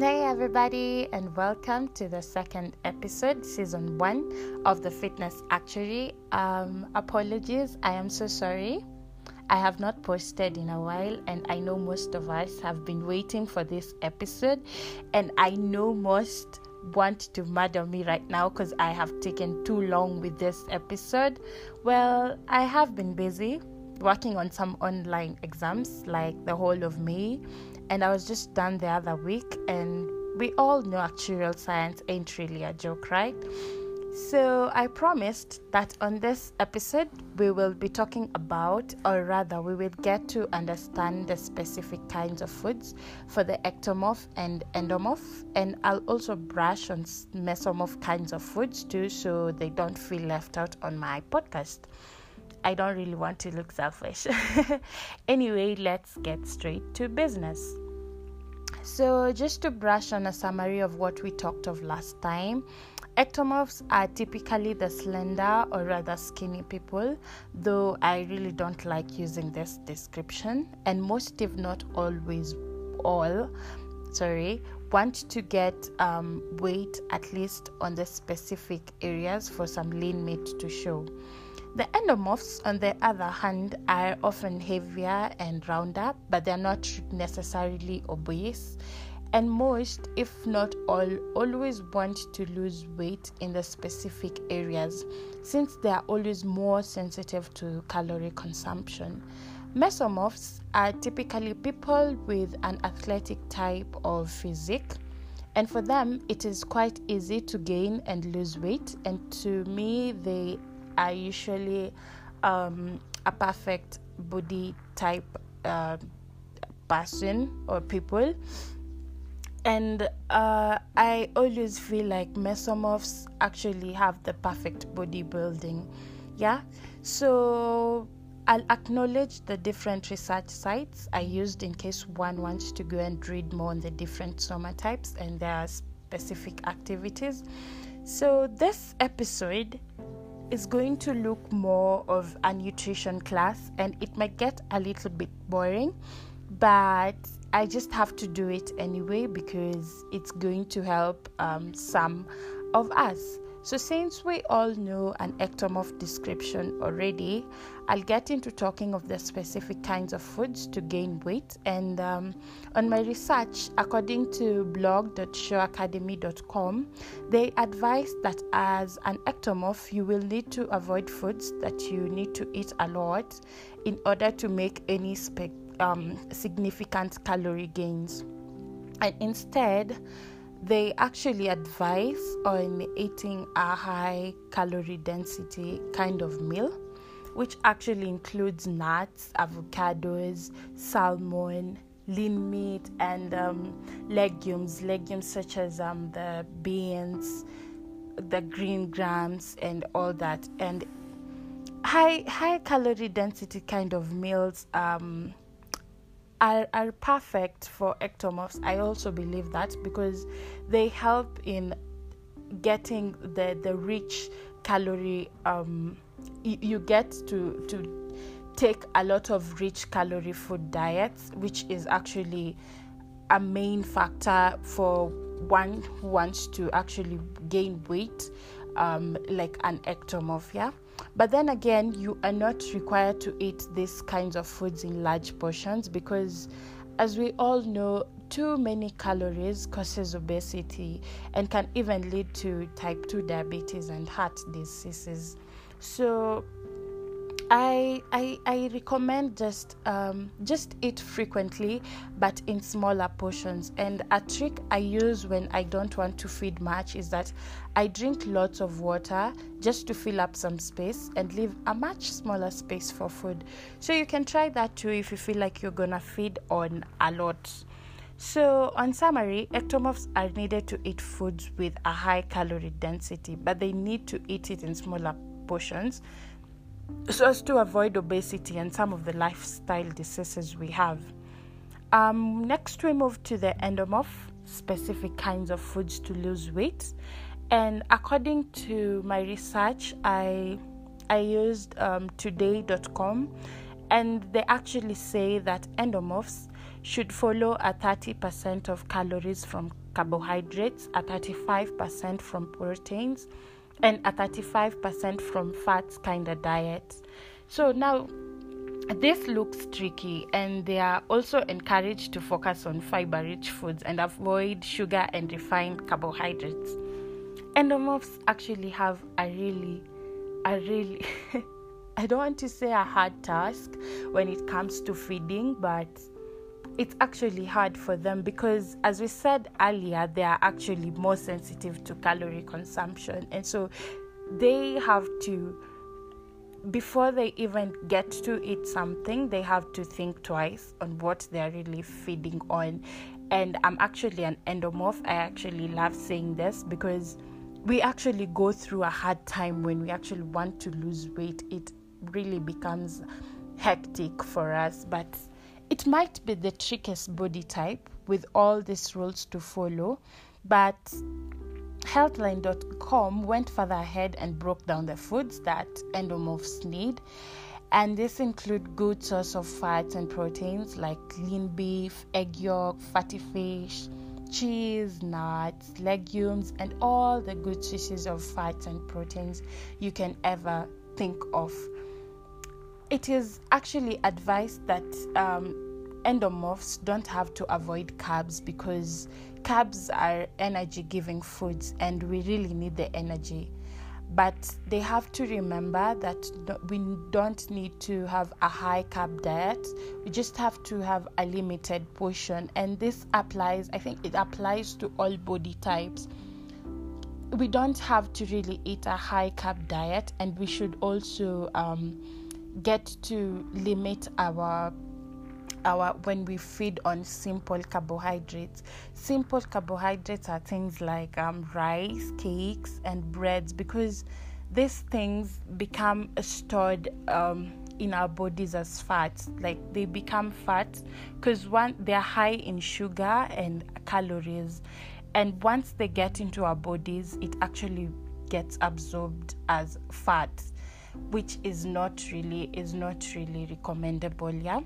Hey, everybody, and welcome to the second episode, season one of the Fitness Actuary. Um, apologies, I am so sorry. I have not posted in a while, and I know most of us have been waiting for this episode, and I know most want to murder me right now because I have taken too long with this episode. Well, I have been busy working on some online exams like the whole of May and I was just done the other week. And we all know actuarial science ain't really a joke, right? So I promised that on this episode we will be talking about, or rather, we will get to understand the specific kinds of foods for the ectomorph and endomorph, and I'll also brush on mesomorph kinds of foods too, so they don't feel left out on my podcast. I don't really want to look selfish. anyway, let's get straight to business. So, just to brush on a summary of what we talked of last time, ectomorphs are typically the slender or rather skinny people, though I really don't like using this description, and most, if not always, all, sorry, want to get um, weight at least on the specific areas for some lean meat to show. The endomorphs, on the other hand, are often heavier and rounder, but they're not necessarily obese. And most, if not all, always want to lose weight in the specific areas since they are always more sensitive to calorie consumption. Mesomorphs are typically people with an athletic type of physique and for them it is quite easy to gain and lose weight and to me they are usually um, a perfect body type uh, person or people. And uh, I always feel like mesomorphs actually have the perfect bodybuilding. Yeah. So I'll acknowledge the different research sites I used in case one wants to go and read more on the different soma types and their specific activities. So, this episode is going to look more of a nutrition class and it might get a little bit boring, but I just have to do it anyway because it's going to help um, some of us. So, since we all know an ectomorph description already, I'll get into talking of the specific kinds of foods to gain weight. And um, on my research, according to blog.shawacademy.com, they advise that as an ectomorph, you will need to avoid foods that you need to eat a lot in order to make any spe- um, significant calorie gains. And instead, they actually advise on eating a high calorie density kind of meal, which actually includes nuts, avocados, salmon, lean meat, and um, legumes. Legumes such as um, the beans, the green grams, and all that. And high high calorie density kind of meals. Um, are, are perfect for ectomorphs. I also believe that because they help in getting the, the rich calorie um, you, you get to to take a lot of rich calorie food diets which is actually a main factor for one who wants to actually gain weight um, like an ectomorph yeah but then again, you are not required to eat these kinds of foods in large portions because, as we all know, too many calories causes obesity and can even lead to type 2 diabetes and heart diseases. So, I I I recommend just um, just eat frequently, but in smaller portions. And a trick I use when I don't want to feed much is that I drink lots of water just to fill up some space and leave a much smaller space for food. So you can try that too if you feel like you're gonna feed on a lot. So, on summary, ectomorphs are needed to eat foods with a high calorie density, but they need to eat it in smaller portions so as to avoid obesity and some of the lifestyle diseases we have. Um, next, we move to the endomorph, specific kinds of foods to lose weight. And according to my research, I I used um, today.com, and they actually say that endomorphs should follow a 30% of calories from carbohydrates, a 35% from proteins, and a 35% from fats kind of diet. So now this looks tricky, and they are also encouraged to focus on fiber rich foods and avoid sugar and refined carbohydrates. Endomorphs actually have a really, a really, I don't want to say a hard task when it comes to feeding, but it's actually hard for them because, as we said earlier, they are actually more sensitive to calorie consumption, and so they have to before they even get to eat something, they have to think twice on what they're really feeding on. And I'm actually an endomorph. I actually love saying this because we actually go through a hard time when we actually want to lose weight. It really becomes hectic for us, but it might be the trickiest body type with all these rules to follow. But Healthline.com went further ahead and broke down the foods that endomorphs need. And this include good source of fats and proteins like lean beef, egg yolk, fatty fish, cheese, nuts, legumes, and all the good sources of fats and proteins you can ever think of. It is actually advised that um, endomorphs don't have to avoid carbs because carbs are energy giving foods and we really need the energy. But they have to remember that we don't need to have a high carb diet. We just have to have a limited portion and this applies i think it applies to all body types. We don't have to really eat a high carb diet and we should also um, get to limit our our when we feed on simple carbohydrates. Simple carbohydrates are things like um, rice, cakes, and breads because these things become stored um, in our bodies as fats. Like they become fats because one they're high in sugar and calories, and once they get into our bodies, it actually gets absorbed as fat which is not really is not really recommendable yeah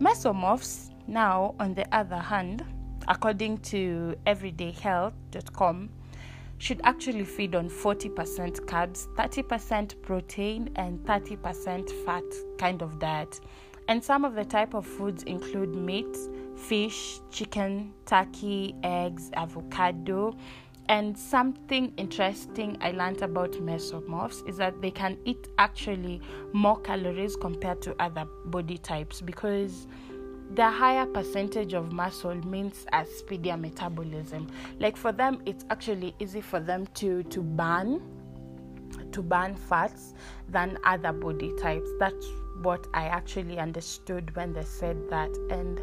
Mesomorphs, now, on the other hand, according to everydayhealth.com, should actually feed on 40% carbs, 30% protein, and 30% fat kind of diet. And some of the type of foods include meat, fish, chicken, turkey, eggs, avocado. And something interesting I learned about mesomorphs is that they can eat actually more calories compared to other body types because the higher percentage of muscle means a speedier metabolism. Like for them, it's actually easy for them to to burn to burn fats than other body types. That's what I actually understood when they said that. And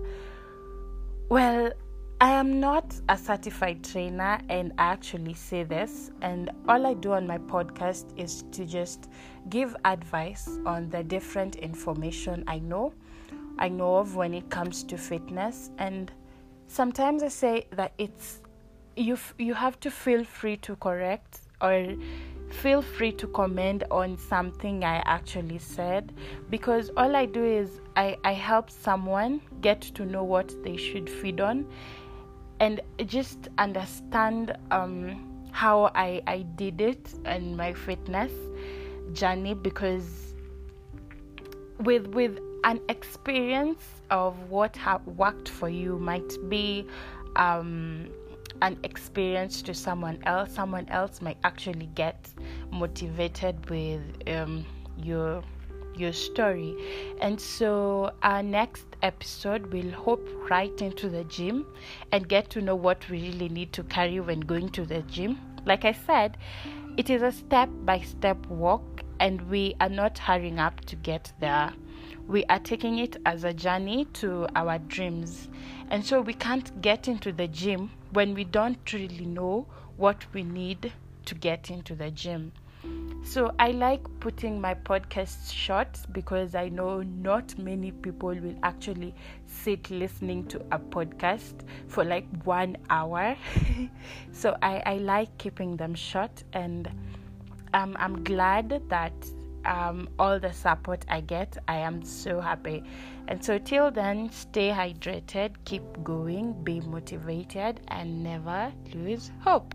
well, I am not a certified trainer, and I actually say this. And all I do on my podcast is to just give advice on the different information I know I know of when it comes to fitness. And sometimes I say that it's you you have to feel free to correct or feel free to comment on something I actually said because all I do is I, I help someone get to know what they should feed on and just understand um, how I, I did it and my fitness journey because with with an experience of what ha- worked for you might be um, an experience to someone else. Someone else might actually get motivated with um, your your story. And so, our next episode will hop right into the gym and get to know what we really need to carry when going to the gym. Like I said, it is a step by step walk, and we are not hurrying up to get there we are taking it as a journey to our dreams. And so we can't get into the gym when we don't really know what we need to get into the gym. So I like putting my podcasts short because I know not many people will actually sit listening to a podcast for like one hour. so I, I like keeping them short and um, I'm glad that um, all the support I get. I am so happy. And so, till then, stay hydrated, keep going, be motivated, and never lose hope.